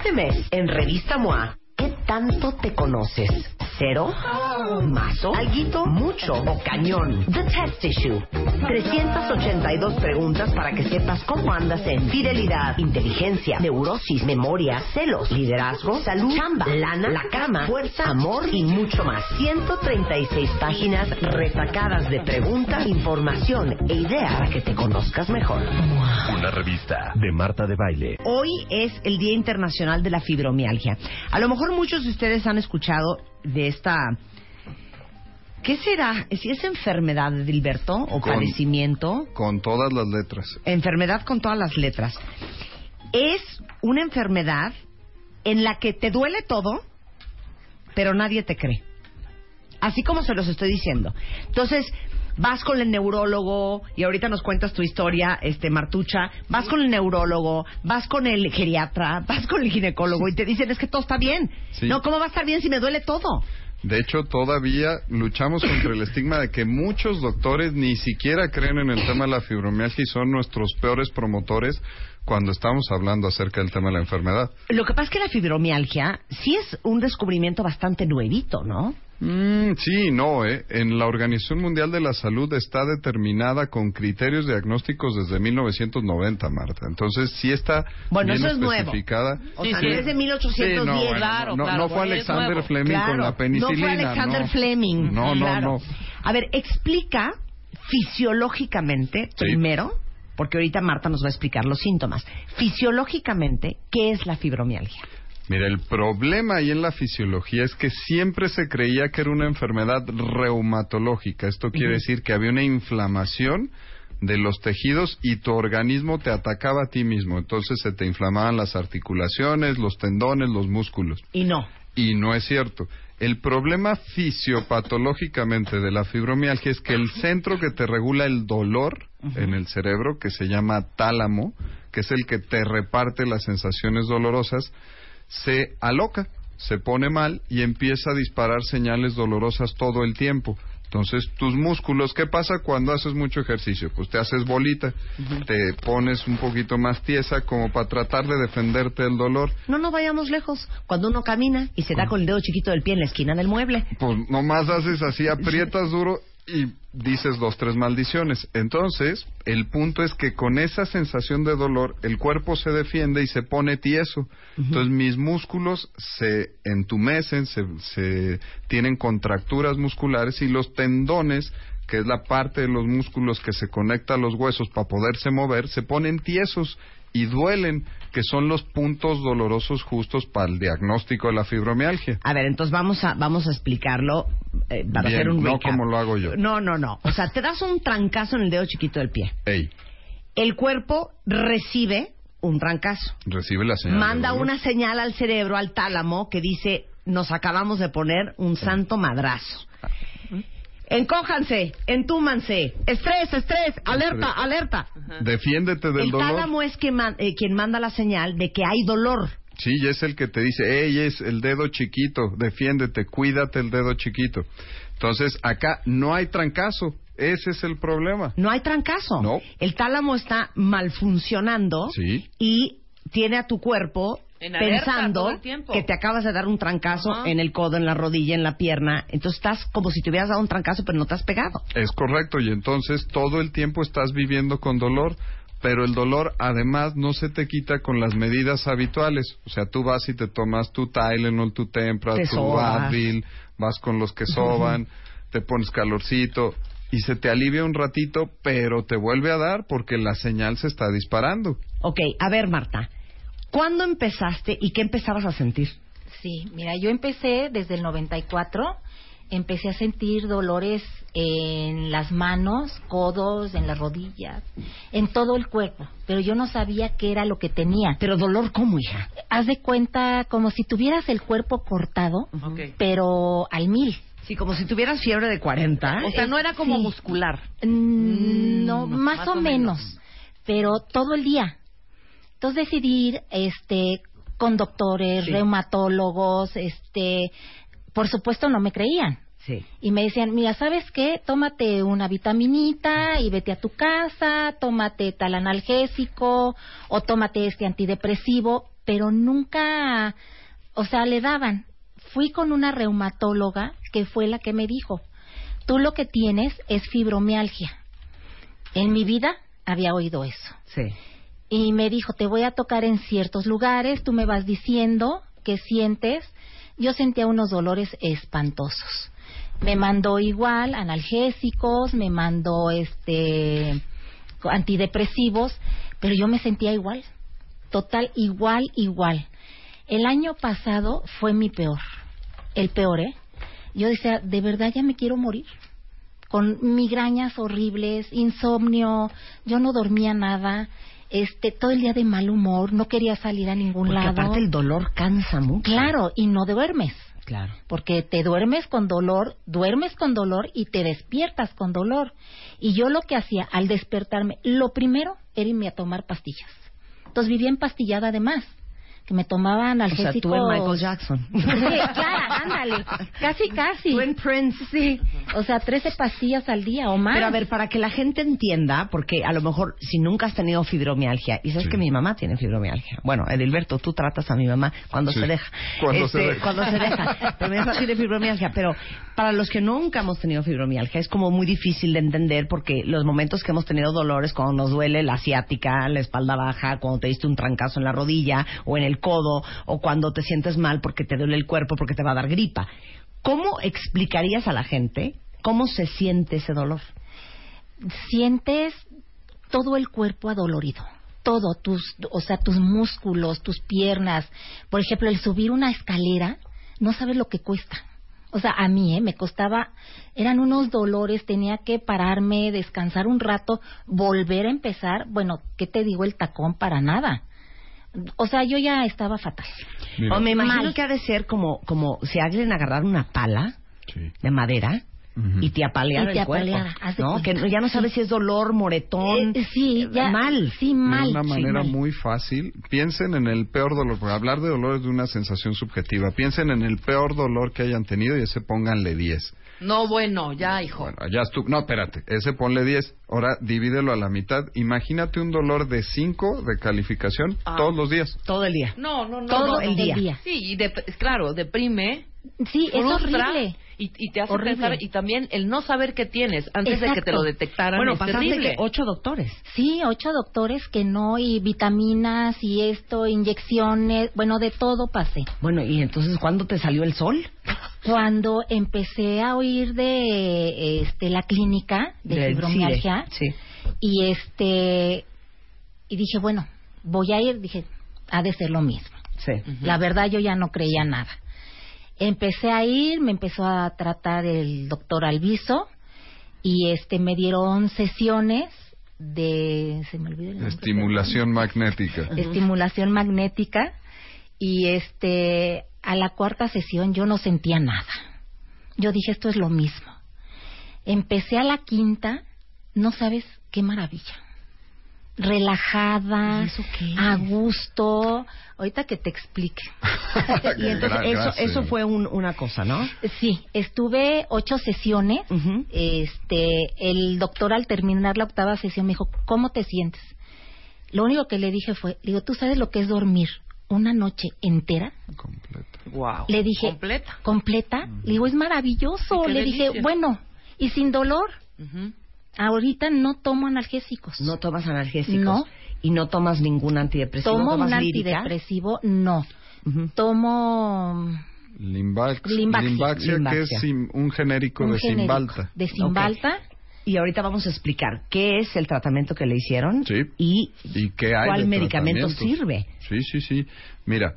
Este mes, en Revista MOA, ¿qué tanto te conoces? ¿Cero? ¿Mazo? ¿Alguito? ¿Mucho? ¿O cañón? The Test Issue. 382 preguntas para que sepas cómo andas en fidelidad, inteligencia, neurosis, memoria, celos, liderazgo, salud, chamba, lana, la cama, fuerza, amor y mucho más. 136 páginas retacadas de preguntas, información e ideas para que te conozcas mejor. Una revista de Marta de Baile. Hoy es el Día Internacional de la Fibromialgia. A lo mejor muchos de ustedes han escuchado de esta... ¿Qué será? ¿Si es enfermedad, Dilberto? ¿O Con- padecimiento? Con todas las letras. Enfermedad con todas las letras. Es una enfermedad en la que te duele todo, pero nadie te cree. Así como se los estoy diciendo. Entonces, vas con el neurólogo, y ahorita nos cuentas tu historia, este Martucha, vas con el neurólogo, vas con el geriatra, vas con el ginecólogo y te dicen es que todo está bien. Sí. No, ¿cómo va a estar bien si me duele todo? De hecho, todavía luchamos contra el estigma de que muchos doctores ni siquiera creen en el tema de la fibromialgia y son nuestros peores promotores cuando estamos hablando acerca del tema de la enfermedad. Lo que pasa es que la fibromialgia sí es un descubrimiento bastante nuevito, ¿no? Mm, sí, no, ¿eh? En la Organización Mundial de la Salud está determinada con criterios diagnósticos desde 1990, Marta. Entonces, sí está Bueno, bien eso es nuevo. especificada. O sea, es de 1810. Sí, no, bueno, claro, no, claro, no fue Alexander nuevo. Fleming Claro, con la penicilina. No fue Alexander no. Fleming. No, no, no. A ver, explica fisiológicamente, Sí. primero, porque ahorita Marta nos va a explicar los síntomas. Fisiológicamente, ¿qué es la fibromialgia? Mira, el problema ahí en la fisiología es que siempre se creía que era una enfermedad reumatológica. Esto quiere decir que había una inflamación de los tejidos y tu organismo te atacaba a ti mismo. Entonces se te inflamaban las articulaciones, los tendones, los músculos. Y no. Y no es cierto. El problema fisiopatológicamente de la fibromialgia es que el centro que te regula el dolor en el cerebro, que se llama tálamo, que es el que te reparte las sensaciones dolorosas, se aloca, se pone mal y empieza a disparar señales dolorosas todo el tiempo. Entonces, tus músculos, ¿qué pasa cuando haces mucho ejercicio? Pues te haces bolita, te pones un poquito más tiesa como para tratar de defenderte del dolor. No nos vayamos lejos. Cuando uno camina y se da con el dedo chiquito del pie en la esquina del mueble. Pues nomás haces así, aprietas duro y dices dos, tres maldiciones. Entonces, el punto es que con esa sensación de dolor, el cuerpo se defiende y se pone tieso. Entonces, mis músculos se entumecen, se, se tienen contracturas musculares y los tendones que es la parte de los músculos que se conecta a los huesos para poderse mover, se ponen tiesos y duelen, que son los puntos dolorosos justos para el diagnóstico de la fibromialgia. A ver, entonces vamos a vamos a explicarlo eh, para Bien, hacer un no recap. como lo hago yo. No, no, no. O sea, te das un trancazo en el dedo chiquito del pie. Ey, El cuerpo recibe un trancazo. recibe la señal. Manda una señal al cerebro, al tálamo, que dice, nos acabamos de poner un santo madrazo. Encójanse, entúmanse, estrés, estrés, alerta, alerta. Defiéndete del El dolor. tálamo es quien, man- eh, quien manda la señal de que hay dolor. Sí, y es el que te dice, ey, es el dedo chiquito, defiéndete, cuídate el dedo chiquito. Entonces, acá no hay trancazo, ese es el problema. No hay trancazo. No. El tálamo está mal funcionando Sí. y tiene a tu cuerpo pensando todo el tiempo. que te acabas de dar un trancazo en el codo, en la rodilla, en la pierna. Entonces estás como si te hubieras dado un trancazo, pero no te has pegado. Es correcto, y entonces todo el tiempo estás viviendo con dolor, pero el dolor además no se te quita con las medidas habituales. O sea, tú vas y te tomas tu Tylenol, tu Tempra, Te tu sobas. Advil, vas con los que soban, te pones calorcito y se te alivia un ratito, pero te vuelve a dar porque la señal se está disparando. Ok, a ver, Marta. ¿Cuándo empezaste y qué empezabas a sentir? Sí, mira, yo empecé desde el 94, empecé a sentir dolores en las manos, codos, en las rodillas, en todo el cuerpo, pero yo no sabía qué era lo que tenía. Pero dolor, ¿cómo, hija? Haz de cuenta como si tuvieras el cuerpo cortado, pero al mil. Sí, como si tuvieras fiebre de 40. O sea, no era como Sí. muscular. Mm, no, más, o, menos. pero todo el día. Entonces decidí ir este, con doctores, Sí. reumatólogos, este, por supuesto no me creían. Sí. Y me decían, mira, ¿sabes qué? Tómate una vitaminita y vete a tu casa, tómate tal analgésico o tómate este antidepresivo, pero nunca, o sea, le daban. Fui con una reumatóloga que fue la que me dijo, tú lo que tienes es fibromialgia. En mi vida había oído eso. Sí. Y me dijo, te voy a tocar en ciertos lugares, tú me vas diciendo qué sientes. Yo sentía unos dolores espantosos. Me mandó igual analgésicos, me mandó este antidepresivos, pero yo me sentía igual. Total, igual, igual. El año pasado fue mi peor. El peor, ¿eh? Yo decía, de verdad ya me quiero morir. Con migrañas horribles, insomnio, yo no dormía nada, este, todo el día de mal humor, no quería salir a ningún Porque lado. aparte el dolor cansa mucho. Claro, y no duermes. Claro. Porque te duermes con dolor, duermes con dolor y te despiertas con dolor. Y yo lo que hacía al despertarme, lo primero era irme a tomar pastillas. Entonces vivía empastillada además, que me tomaban O analgésicos. sea, tú en Michael Jackson. Sí, claro, ándale. Casi, casi. Tú en Prince. Sí. O sea, 13 pastillas al día o más. Pero a ver, para que la gente entienda, porque a lo mejor si nunca has tenido fibromialgia, y sabes Sí. que mi mamá tiene fibromialgia. Bueno, Edilberto, tú tratas a mi mamá cuando Sí, se deja. cuando se Este, deja. Cuando se deja. Pero mi mamá tiene fibromialgia. Pero para los que nunca hemos tenido fibromialgia, es como muy difícil de entender porque los momentos que hemos tenido dolores, cuando nos duele la asiática, la espalda baja, cuando te diste un trancazo en la rodilla o en el codo, o cuando te sientes mal porque te duele el cuerpo, porque te va a dar gripa. ¿Cómo explicarías a la gente cómo se siente ese dolor? sientes todo el cuerpo adolorido. Todo, tus, o sea, tus músculos, tus piernas. Por ejemplo, el subir una escalera, no sabes lo que cuesta. O sea, a mí, ¿eh? Me costaba, eran unos dolores, tenía que pararme, descansar un rato, volver a empezar. Bueno, ¿qué te digo el tacón? Para nada. O sea, yo ya estaba fatal. Mira, O me imagino Mal. que ha de ser como, como si alguien agarrar una pala sí. de madera y te apaleara Y te el apaleara, ¿no? Que ya no sabes si es dolor, moretón. Eh, sí, ya. Mal. Sí, De mal. una sí, manera mal. muy fácil, piensen en el peor dolor, porque hablar de dolor es de una sensación subjetiva. Piensen en el peor dolor que hayan tenido y ese pónganle 10. No, bueno, ya, hijo. Bueno, ya estuvo. No, espérate, ese ponle 10. Ahora divídelo a la mitad. Imagínate un dolor de 5 de calificación Ah. todos los días. Todo el día. No, no, no. Todo no, el día. Sí, y claro, deprime, Sí, es horrible. Y, y te hace Horrible. pensar y también el no saber qué tienes antes de que te lo detectaran Bueno, es pasaste terrible. que ocho doctores. Sí, ocho doctores que no, y vitaminas y esto, inyecciones, bueno, de todo pasé. Bueno, y entonces, ¿cuándo te salió el sol? Cuando empecé a oír de este, la clínica de Del fibromialgia, Sí. y este, y dije, bueno, voy a ir, dije, ha de ser lo mismo. Sí. La verdad yo ya no creía nada. Empecé a ir, me empezó a tratar el doctor Alviso y este me dieron sesiones de se me olvidó el nombre, Estimulación magnética. estimulación magnética y este a la cuarta sesión yo no sentía nada. Yo dije esto es lo mismo. Empecé a la quinta, no sabes qué maravilla. Relajada, ¿Y eso qué a gusto. Ahorita que te explique. Y entonces, eso, eso fue un- una cosa, ¿no? Sí, estuve ocho sesiones. Este, el doctor al terminar la octava sesión me dijo, ¿cómo te sientes? Lo único que le dije fue, le digo, ¿tú sabes lo que es dormir una noche entera? Completa. Wow. Le dije, Completa. ¿Completa? Le digo, es maravilloso. Le dije, bueno, y sin dolor. Ahorita no tomo analgésicos. No tomas analgésicos. No. Y no tomas ningún antidepresivo. tomo ¿Tomas un lírica? antidepresivo, no. Tomo Limbax- Limbaxia. Limbaxia, que es sim- un genérico un de genérico Simbalta. de Simbalta. Y ahorita vamos a explicar qué es el tratamiento que le hicieron Sí. y ¿Y qué hay cuál medicamento sirve. Sí, sí, sí. Mira,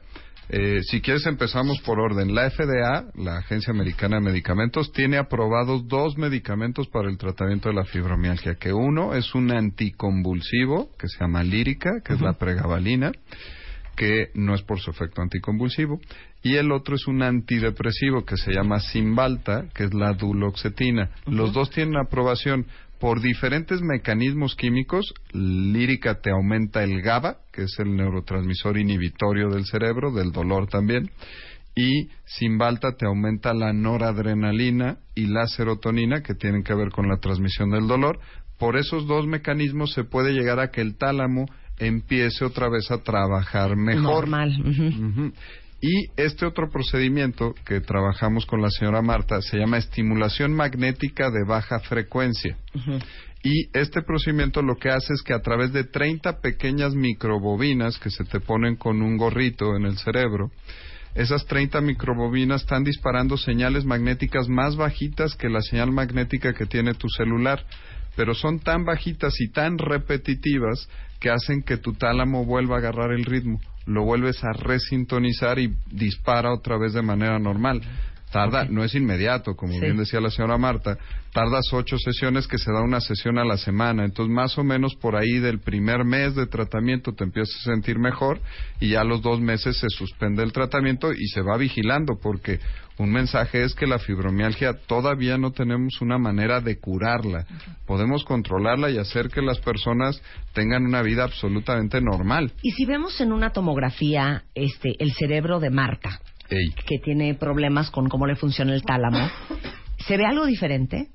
eh, si quieres empezamos por orden. La FDA, la Agencia Americana de Medicamentos, tiene aprobados dos medicamentos para el tratamiento de la fibromialgia. Que uno es un anticonvulsivo que se llama lírica, que es la pregabalina, que no es por su efecto anticonvulsivo. Y el otro es un antidepresivo que se llama Simbalta, que es la duloxetina. Los dos tienen aprobación por diferentes mecanismos químicos. Lírica te aumenta el GABA, que es el neurotransmisor inhibitorio del cerebro, del dolor también. Y Simbalta te aumenta la noradrenalina y la serotonina, que tienen que ver con la transmisión del dolor. Por esos dos mecanismos se puede llegar a que el tálamo empiece otra vez a trabajar mejor. Normal. Ujú. Y este otro procedimiento que trabajamos con la señora Marta se llama estimulación magnética de baja frecuencia. Y este procedimiento lo que hace es que a través de 30 pequeñas microbobinas que se te ponen con un gorrito en el cerebro, esas 30 microbobinas están disparando señales magnéticas más bajitas que la señal magnética que tiene tu celular, pero son tan bajitas y tan repetitivas que hacen que tu tálamo vuelva a agarrar el ritmo, lo vuelves a resintonizar y dispara otra vez de manera normal. Tarda, no es inmediato, como Sí. bien decía la señora Marta, tardas ocho sesiones que se da una sesión a la semana, entonces más o menos por ahí del primer mes de tratamiento te empiezas a sentir mejor y ya a los dos meses se suspende el tratamiento y se va vigilando porque un mensaje es que la fibromialgia todavía no tenemos una manera de curarla, podemos controlarla y hacer que las personas tengan una vida absolutamente normal. Y si vemos en una tomografía este, el cerebro de Marta, Ey. que tiene problemas con cómo le funciona el tálamo, ¿se ve algo diferente?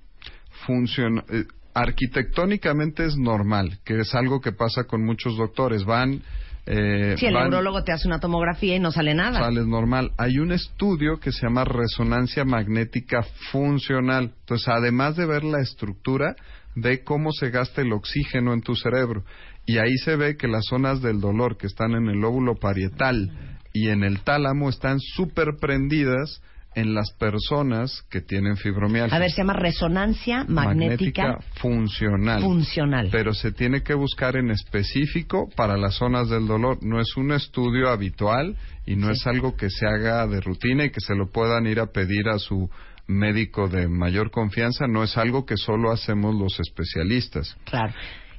funciona eh, arquitectónicamente es normal, que es algo que pasa con muchos doctores. Van, eh, Si el van- neurólogo te hace una tomografía y no sale nada. sales normal. Hay un estudio que se llama resonancia magnética funcional. Entonces, además de ver la estructura, ve cómo se gasta el oxígeno en tu cerebro. Y ahí se ve que las zonas del dolor que están en el lóbulo parietal y en el tálamo están súper prendidas en las personas que tienen fibromialgia. A ver, se llama resonancia magnética, funcional. funcional. Pero se tiene que buscar en específico para las zonas del dolor. No es un estudio habitual y no es algo que se haga de rutina y que se lo puedan ir a pedir a su médico de mayor confianza. No es algo que solo hacemos los especialistas. Claro.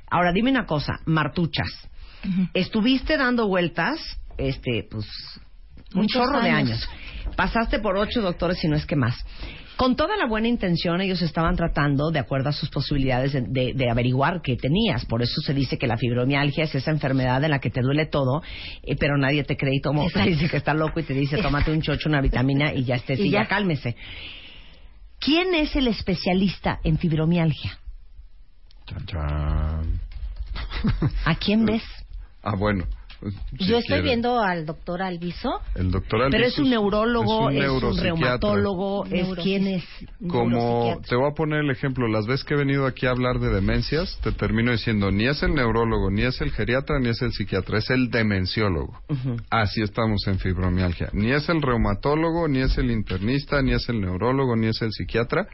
Ahora, dime una cosa, Martuchas. Estuviste dando vueltas, este, pues, un Muchos chorro de años. Pasaste por ocho doctores, si no es que más. Con toda la buena intención, ellos estaban tratando, de acuerdo a sus posibilidades, de, de- de averiguar qué tenías. Por eso se dice que la fibromialgia es esa enfermedad en la que te duele todo, eh, pero nadie te cree y toma, te dice que está loco y te dice, tómate un chocho, una vitamina y ya estés, y, Y ya ya. cálmese. ¿Quién es el especialista en fibromialgia? Chan, chan. ¿A quién ves? Ah, bueno. Pues, si Yo estoy quiere. viendo al doctor Alviso. El doctor Pero Alviso es un neurólogo, es un es un, reumatólogo, es quién es. Como te voy a poner el ejemplo, las veces que he venido aquí a hablar de demencias, te termino diciendo, ni es el neurólogo, ni es el geriatra, ni es el psiquiatra, es el demenciólogo. Así estamos en fibromialgia. Ni es el reumatólogo, ni es el internista, ni es el neurólogo, ni es el psiquiatra.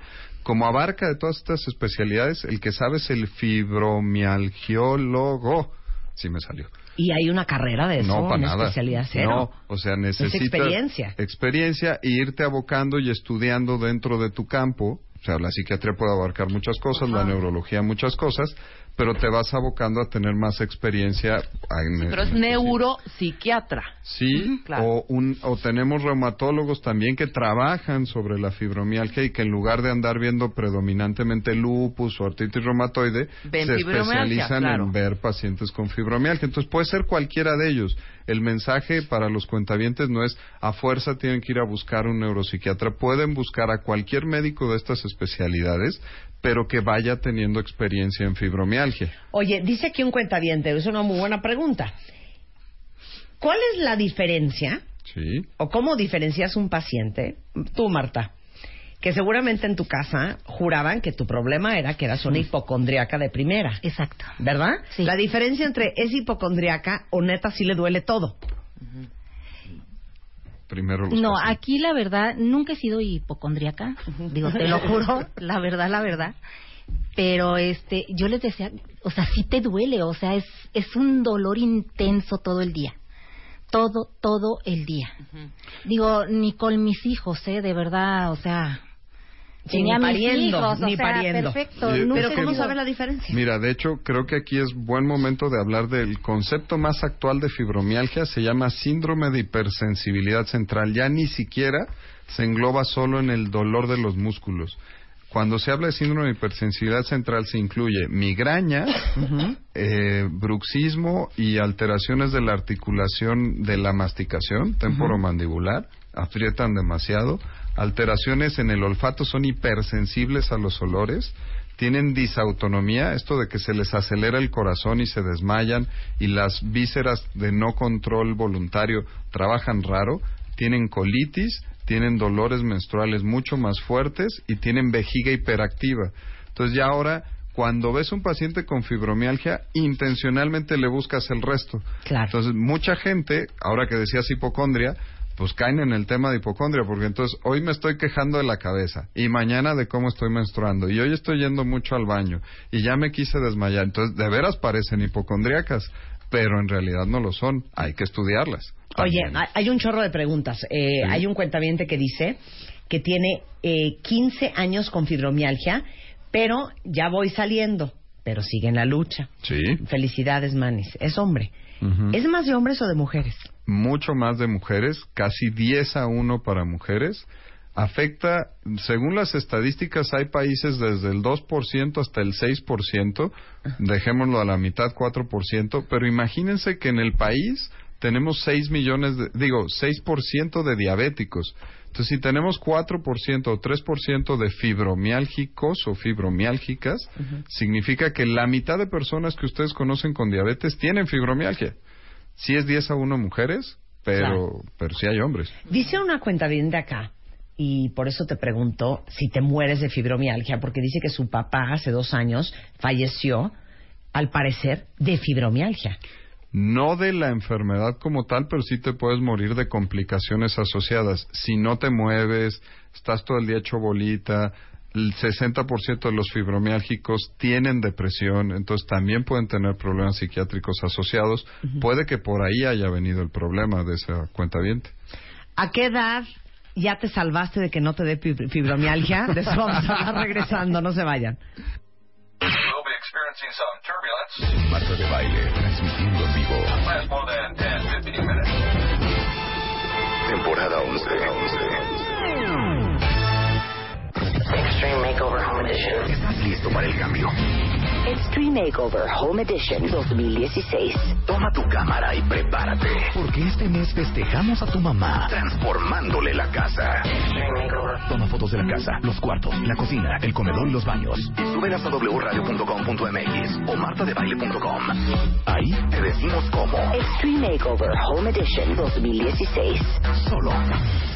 Como abarca de todas estas especialidades, el que sabe es el fibromialgiólogo. Sí me salió. Y hay una carrera de eso, No, para una nada. especialidad cero. No, o sea, necesitas experiencia. experiencia y irte abocando y estudiando dentro de tu campo. O sea, la psiquiatría puede abarcar muchas cosas, la neurología muchas cosas, pero te vas abocando a tener más experiencia. en- Pero es neuropsiquiatra. Sí, claro. o, un, o tenemos reumatólogos también que trabajan sobre la fibromialgia y que en lugar de andar viendo predominantemente lupus o artritis reumatoide, Ven se especializan claro. en ver pacientes con fibromialgia. Entonces puede ser cualquiera de ellos. El mensaje para los cuentavientes no es a fuerza tienen que ir a buscar un neuropsiquiatra. Pueden buscar a cualquier médico de estas especialidades, pero que vaya teniendo experiencia en fibromialgia. Oye, dice aquí un cuentaviente, es una muy buena pregunta. ¿Cuál es la diferencia, Sí. o cómo diferencias un paciente, tú Marta, que seguramente en tu casa juraban que tu problema era que eras una hipocondriaca de primera? Exacto. ¿Verdad? Sí. La diferencia entre es hipocondriaca o neta sí le duele todo. Primero los No, pacientes. aquí la verdad, nunca he sido hipocondriaca. Digo, te lo juro, la verdad, la verdad. Pero este, yo les decía, o sea, sí te duele, o sea, es, es un dolor intenso todo el día. Todo, todo el día. Digo, ni con mis hijos, ¿eh? De verdad, o sea. Ni pariendo, hijos, o ni sea, pariendo. perfecto. Yo- nunca Pero ¿cómo sabe la diferencia? Mira, de hecho, creo que aquí es buen momento de hablar del concepto más actual de fibromialgia. Se llama síndrome de hipersensibilidad central. Ya ni siquiera se engloba solo en el dolor de los músculos. Cuando se habla de síndrome de hipersensibilidad central se incluye migraña, eh, bruxismo y alteraciones de la articulación de la masticación temporomandibular, aprietan demasiado, alteraciones en el olfato, son hipersensibles a los olores, tienen disautonomía, esto de que se les acelera el corazón y se desmayan y las vísceras de no control voluntario trabajan raro, tienen colitis, tienen dolores menstruales mucho más fuertes y tienen vejiga hiperactiva. Entonces ya ahora cuando ves un paciente con fibromialgia, intencionalmente le buscas el resto. Claro. Entonces, mucha gente, ahora que decías hipocondria, pues caen en el tema de hipocondria, porque entonces hoy me estoy quejando de la cabeza y mañana de cómo estoy menstruando y hoy estoy yendo mucho al baño y ya me quise desmayar. Entonces, de veras parecen hipocondriacas, pero en realidad no lo son. Hay que estudiarlas. Oye, También. hay- hay un chorro de preguntas. Eh, Sí. Hay un cuentaviente que dice que tiene eh, 15 años con fibromialgia, pero ya voy saliendo, pero sigue en la lucha. Sí. Felicidades, Manis. Es hombre. ¿Es más de hombres o de mujeres? Mucho más de mujeres, casi 10 a 1 para mujeres. Afecta, según las estadísticas, hay países desde el 2% hasta el 6%, dejémoslo a la mitad, 4%, pero imagínense que en el país tenemos 6 millones, de, digo, 6% de diabéticos. Entonces, si tenemos 4% o 3% de fibromiálgicos o fibromiálgicas, significa que la mitad de personas que ustedes conocen con diabetes tienen fibromialgia. Sí es 10 a 1 mujeres, pero, Claro. pero sí hay hombres. Dice una cuenta bien de acá, y por eso te pregunto si te mueres de fibromialgia, porque dice que su papá hace dos años falleció, al parecer, de fibromialgia. No de la enfermedad como tal, pero sí te puedes morir de complicaciones asociadas. Si no te mueves, estás todo el día hecho bolita, el 60% de los fibromiálgicos tienen depresión, entonces también pueden tener problemas psiquiátricos asociados. Puede que por ahahí haya venido el problema de esa cuenta ¿A qué edad ya te salvaste de que no te dé fib- fibromialgia? De eso vamos a hablar regresando, no se vayan. Marta de Baile, transmitiendo en vivo. Last more than 10, 15 minutes. Temporada 11. Extreme Makeover Home Edition. ¿Estás listo para el cambio? Extreme Makeover Home Edition 2016. Toma tu cámara y prepárate. Porque este mes festejamos a tu mamá transformándole la casa. Extreme Makeover. Toma fotos de la casa, los cuartos, la cocina, el comedor y los baños. Y súbelas a wradio.com.mx o martadebaile.com. Ahí te decimos cómo. Extreme Makeover Home Edition 2016. Solo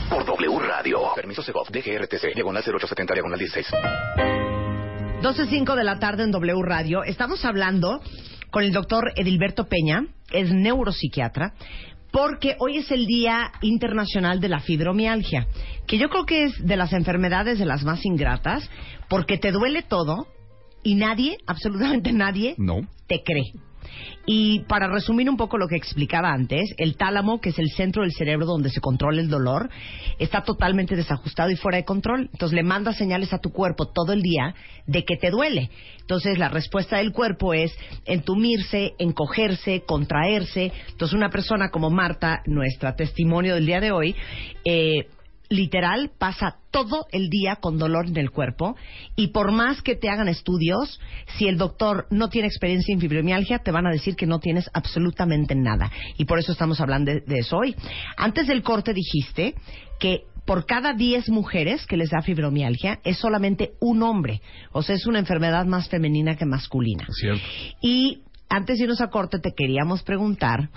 por W Radio. Permiso Segov, DGRTC, diagonal 0870, diagonal 16. 12.05 de la tarde en W Radio. Estamos hablando con el doctor Edilberto Peña, es neuropsiquiatra, porque hoy es el Día Internacional de la Fibromialgia, que yo creo que es de las enfermedades de las más ingratas, porque te duele todo y nadie, absolutamente nadie, No. te cree. Y para resumir un poco lo que explicaba antes, el tálamo, que es el centro del cerebro donde se controla el dolor, está totalmente desajustado y fuera de control. Entonces le manda señales a tu cuerpo todo el día de que te duele. Entonces la respuesta del cuerpo es entumirse, encogerse, contraerse. Entonces una persona como Marta, nuestra testimonio del día de hoy, eh, literal pasa todo el día con dolor en el cuerpo y por más que te hagan estudios, si el doctor no tiene experiencia en fibromialgia, te van a decir que no tienes absolutamente nada. Y por eso estamos hablando de, de eso hoy. Antes del corte dijiste que por cada 10 mujeres que les da fibromialgia es solamente un hombre. O sea, es una enfermedad más femenina que masculina. Cierto. Y antes de irnos a corte te queríamos preguntar,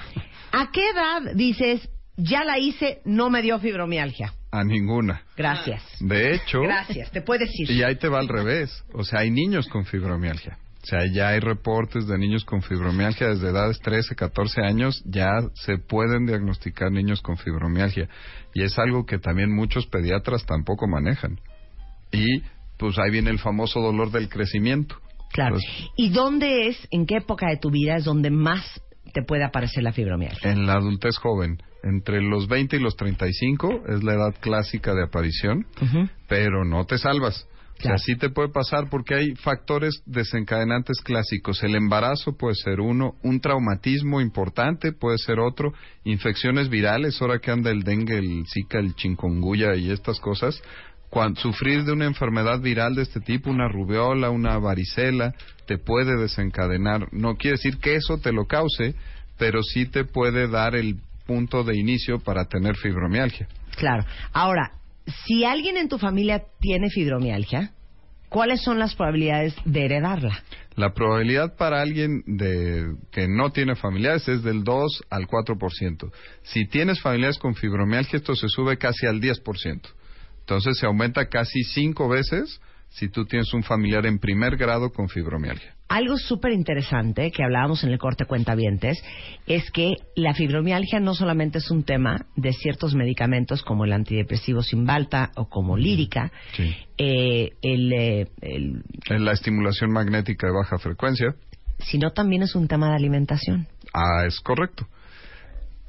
¿a qué edad dices, ya la hice, no me dio fibromialgia? A ninguna. Gracias. De hecho, Gracias, te puedes ir. y ahí te va al revés. O sea, hay niños con fibromialgia. O sea, ya hay reportes de niños con fibromialgia desde edades 13, 14 años, ya se pueden diagnosticar niños con fibromialgia. Y es algo que también muchos pediatras tampoco manejan. Y pues ahí viene el famoso dolor del crecimiento. Claro. Pues, ¿Y dónde es, en qué época de tu vida es donde más te puede aparecer la fibromialgia? en la adultez joven, entre los 20 y los 35 es la edad clásica de aparición, pero no te salvas. Claro. O sea, sí te puede pasar porque hay factores desencadenantes clásicos. El embarazo puede ser uno, un traumatismo importante puede ser otro, infecciones virales, ahora que anda el dengue, el zika, el chikungunya y estas cosas. Cuando, sufrir de una enfermedad viral de este tipo, una rubiola, una varicela, te puede desencadenar. No quiere decir que eso te lo cause, pero sí te puede dar el punto de inicio para tener fibromialgia. Claro. Ahora, si alguien en tu familia tiene fibromialgia, ¿cuáles son las probabilidades de heredarla? La probabilidad para alguien de, que no tiene familiares es del 2 al 4%. Si tienes familiares con fibromialgia, esto se sube casi al 10%. Entonces se aumenta casi cinco veces si tú tienes un familiar en primer grado con fibromialgia. Algo súper interesante que hablábamos en el corte cuentavientes es que la fibromialgia no solamente es un tema de ciertos medicamentos como el antidepresivo Cymbalta o como lírica, Sí. eh, el, eh, el- la estimulación magnética de baja frecuencia, sino también es un tema de alimentación. Ah, es correcto.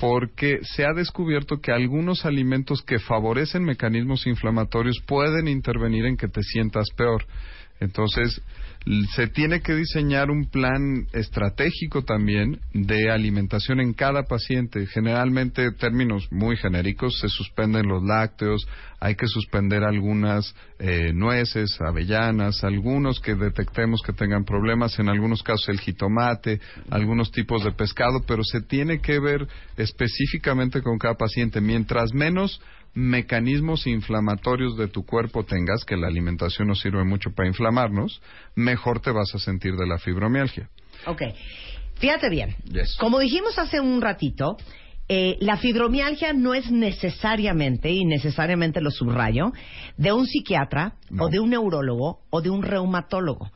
Porque se ha descubierto que algunos alimentos que favorecen mecanismos inflamatorios pueden intervenir en que te sientas peor. Entonces, se tiene que diseñar un plan estratégico también de alimentación en cada paciente. Generalmente, términos muy genéricos, se suspenden los lácteos, hay que suspender algunas eh, nueces, avellanas, algunos que detectemos que tengan problemas, en algunos casos el jitomate, algunos tipos de pescado, pero se tiene que ver específicamente con cada paciente. Mientras menos mecanismos inflamatorios de tu cuerpo tengas, que la alimentación nos sirve mucho para inflamarnos, mejor te vas a sentir de la fibromialgia. Ok. Fíjate bien. Yes. Como dijimos hace un ratito, eh, la fibromialgia no es necesariamente, y necesariamente lo subrayo, de un psiquiatra No. o de un neurólogo o de un reumatólogo.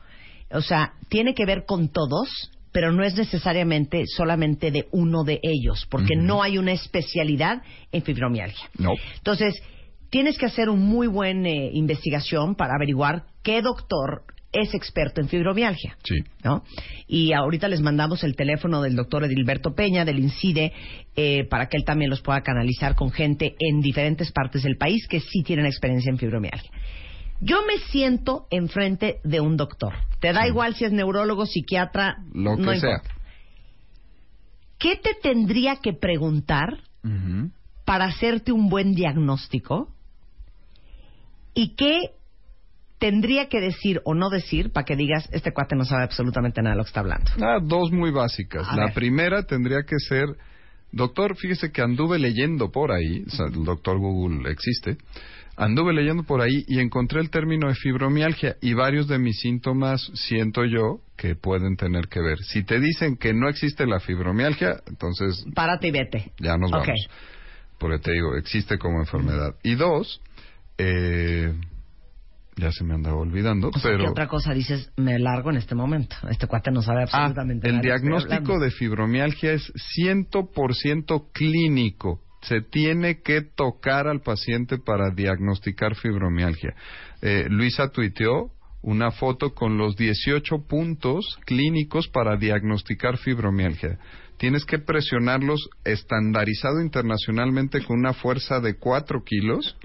O sea, tiene que ver con todos, pero no es necesariamente solamente de uno de ellos, porque no hay una especialidad en fibromialgia. No. Entonces, tienes que hacer una muy buena eh, investigación para averiguar qué doctor es experto en fibromialgia. Sí. ¿no? Y ahorita les mandamos el teléfono del doctor Edilberto Peña, del INCIDE, eh, para que él también los pueda canalizar con gente en diferentes partes del país que sí tienen experiencia en fibromialgia. Yo me siento enfrente de un doctor. Te da igual si es neurólogo, psiquiatra, Lo que no sea. ¿Qué te tendría que preguntar para hacerte un buen diagnóstico? ¿Y qué tendría que decir o no decir para que digas, este cuate no sabe absolutamente nada de lo que está hablando? Ah, dos muy básicas. A la ver. primera tendría que ser, doctor, fíjese que anduve leyendo por ahí, o sea, el doctor Google existe, anduve leyendo por ahí y encontré el término de fibromialgia y varios de mis síntomas siento yo que pueden tener que ver. Si te dicen que no existe la fibromialgia, entonces Párate y vete. ya nos Ok. vamos. Porque te digo, existe como enfermedad. Y dos, eh, ya se me andaba olvidando, O sea, pero... ¿qué otra cosa dices? Me largo en este momento. Este cuate no sabe Ah, absolutamente el nada. estoy diagnóstico de fibromialgia es 100% clínico. Se tiene que tocar al paciente para diagnosticar fibromialgia. Eh, Luisa tuiteó una foto con los 18 puntos clínicos para diagnosticar fibromialgia. Tienes que presionarlos estandarizado internacionalmente con una fuerza de 4 kilos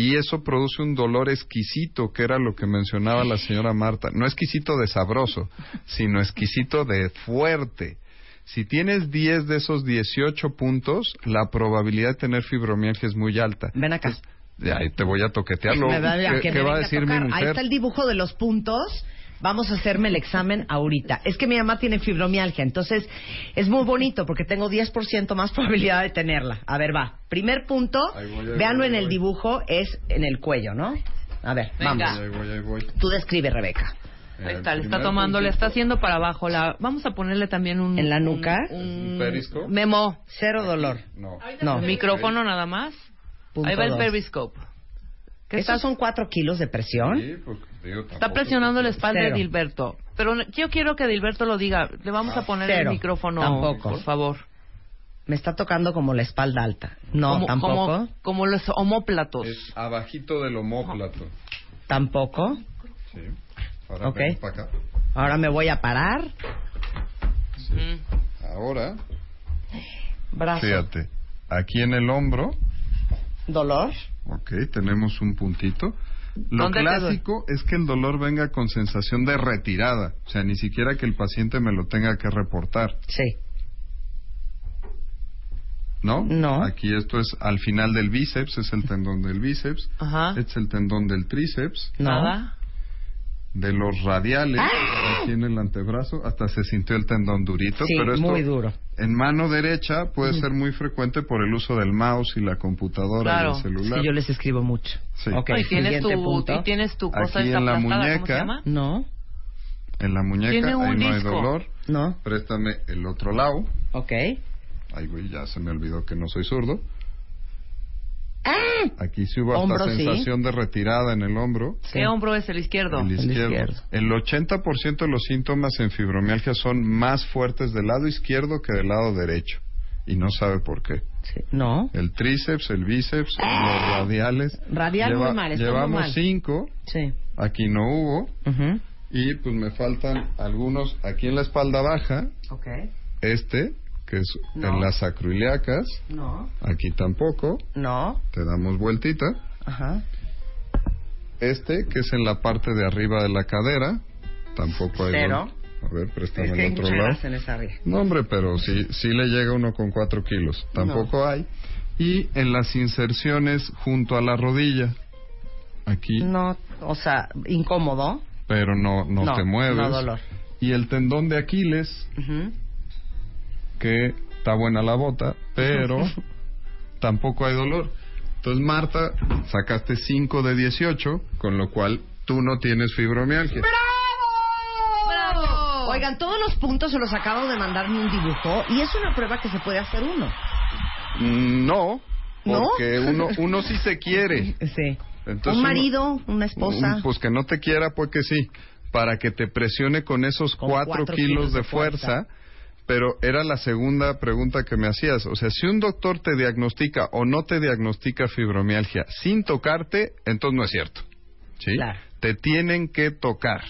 y eso produce un dolor exquisito, que era lo que mencionaba la señora Marta. No exquisito de sabroso, sino exquisito de fuerte. Si tienes 10 de esos 18 puntos, la probabilidad de tener fibromialgia es muy alta. Ven acá. De ahí te voy a toquetearlo. ¿Qué, me va a decir mi tocar. Ahí mujer? está el dibujo de los puntos. Vamos a hacerme el examen ahorita. Es que mi mamá tiene fibromialgia, entonces es muy bonito porque tengo 10% más probabilidad de tenerla. A ver, va. Primer punto, Ahí ahí voy, en ahí el dibujo, es en el cuello, ¿no? A ver, Venga. vamos. Ahí voy, ahí voy. Tú describe, Rebeca. Ahí El está, le está tomando, le está haciendo para abajo. La, vamos a ponerle también un... ¿En la nuca? Un, ¿Un periscope? Memo. Cero dolor. No. No. Micrófono nada más. Punto Ahí va el periscope. ¿Qué ¿Esos está, son cuatro kilos de presión? Sí, pues, digo, está presionando la espalda Cero. de Dilberto. Pero yo quiero que Dilberto lo diga. Le vamos a poner Cero. el micrófono, Tampoco. por favor. Me está tocando como la espalda alta. No, como, tampoco. Como, como los homóplatos. Es abajito del homóplato. Tampoco. Sí. Ahora para acá. Ahora me voy a parar. Ujú. Ahora, Brazo. fíjate, aquí en el hombro, Dolor. ok, tenemos un puntito. Lo ¿Dónde te clásico es que el dolor venga con sensación de retirada, o sea, ni siquiera que el paciente me lo tenga que reportar, Sí. ¿no? No. Aquí esto es al final del bíceps, es el tendón del bíceps, Ajá. es el tendón del tríceps, No. Nada. De los radiales, aquí en el antebrazo, hasta se sintió el tendón durito. Sí, pero esto muy duro. En mano derecha puede ser muy frecuente por el uso del mouse y la computadora Claro. y el celular. Sí, yo les escribo mucho. Sí. Ok, y, tienes tu, punto. y tienes tu cosa Aquí en la ¿cómo se muñeca. llama? No, En la muñeca, Tiene un ahí no hay disco. dolor. no, Préstame el otro lado. ok. Ay, güey, ya se me olvidó que no soy zurdo. ¡Ah! Aquí sí hubo hasta Hombro, sí. sensación de retirada en el hombro. ¿Qué hombro es el izquierdo? El El izquierdo. izquierdo. El 80% de los síntomas en fibromialgia son más fuertes del lado izquierdo que del lado derecho. Y no sabe por qué. Sí, No, El tríceps, el bíceps, los radiales. Radial muy mal, estoy muy Llevamos cinco, sí. aquí no hubo. Ujú. Y pues me faltan algunos aquí en la espalda baja. Ok. Este, que es No. en las sacroiliacas. No, Aquí tampoco. no, Te damos vueltita. ajá. Este, que es en la parte de arriba de la cadera. Tampoco hay. Cero. A ver, préstame Es que el otro lado. en esa área. No, hombre, pero sí, sí le llega uno con cuatro kilos. Tampoco hay. Y en las inserciones junto a la rodilla. Aquí, No, o sea, incómodo. pero no, no, No, te mueves. no dolor. Y el tendón de Aquiles, Ujú. Que está buena la bota, pero tampoco hay dolor. Entonces, Marta, sacaste 5 de 18, con lo cual tú no tienes fibromialgia. ¡Bravo! Oigan, todos los puntos se los acabo de mandar en un dibujo y es una prueba que se puede hacer uno. Mm, No, ¿No? porque uno, uno sí se quiere. Sí. Entonces un marido, una esposa. Pues que no te quiera, pues que sí. Para que te presione con esos Con cuatro, cuatro kilos, kilos de de fuerza. fuerza. Pero era la segunda pregunta que me hacías. O sea, si un doctor te diagnostica o no te diagnostica fibromialgia sin tocarte, entonces no es cierto. ¿Sí? Claro. Te tienen que tocar.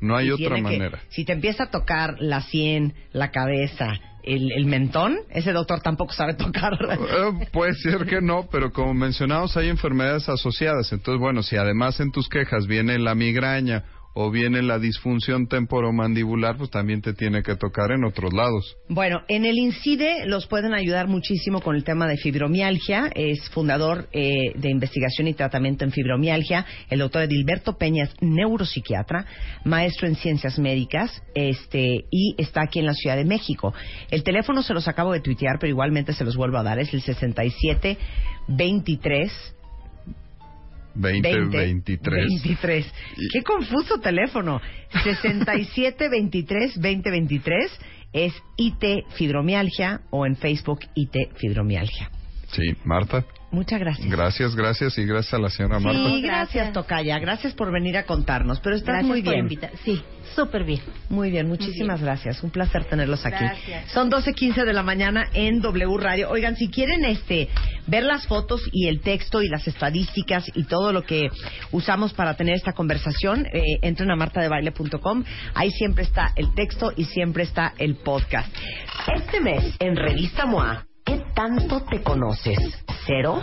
No hay otra que- manera. si te empieza a tocar la sien, la cabeza, el, el mentón, ese doctor tampoco sabe tocar. Eh, puede ser que no, pero como mencionamos, hay enfermedades asociadas. Entonces, bueno, si además en tus quejas viene la migraña o viene la disfunción temporomandibular, pues también te tiene que tocar en otros lados. Bueno, en el INCIDE los pueden ayudar muchísimo con el tema de fibromialgia. Es fundador eh, de investigación y tratamiento en fibromialgia. El doctor Edilberto Peña es neuropsiquiatra, maestro en ciencias médicas este, y está aquí en la Ciudad de México. El teléfono se los acabo de tuitear, pero igualmente se los vuelvo a dar. Es el 67 23 20, 20, 23. 23. Y- Qué confuso teléfono. 67 23 20 23 es IT Fibromialgia o en Facebook IT Fibromialgia. Sí, Marta. Muchas gracias. Gracias, gracias y gracias a la señora Marta. Sí, gracias. Tocaya. Gracias por venir a contarnos. Pero estás Gracias muy por bien. invitar. Sí, súper bien. Muy bien, muchísimas gracias. Un placer tenerlos aquí. Gracias. Son 12.15 de la mañana en W Radio. Oigan, si quieren este ver las fotos y el texto y las estadísticas y todo lo que usamos para tener esta conversación, eh, entren a martadebaile.com. Ahí siempre está el texto y siempre está el podcast. Este mes, en Revista MOA, ¿qué tanto te conoces? ¿Cero?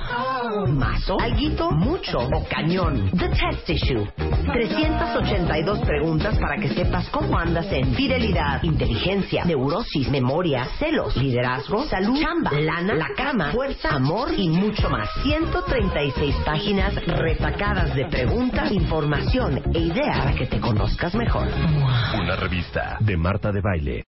¿Mazo? ¿Alguito? ¿Mucho? ¿O cañón? The Test Issue. 382 preguntas para que sepas cómo andas en fidelidad, inteligencia, neurosis, memoria, celos, liderazgo, salud, chamba, lana, la cama, fuerza, amor y mucho más. 136 páginas retacadas de preguntas, información e ideas para que te conozcas mejor. Una revista de Marta de Baile.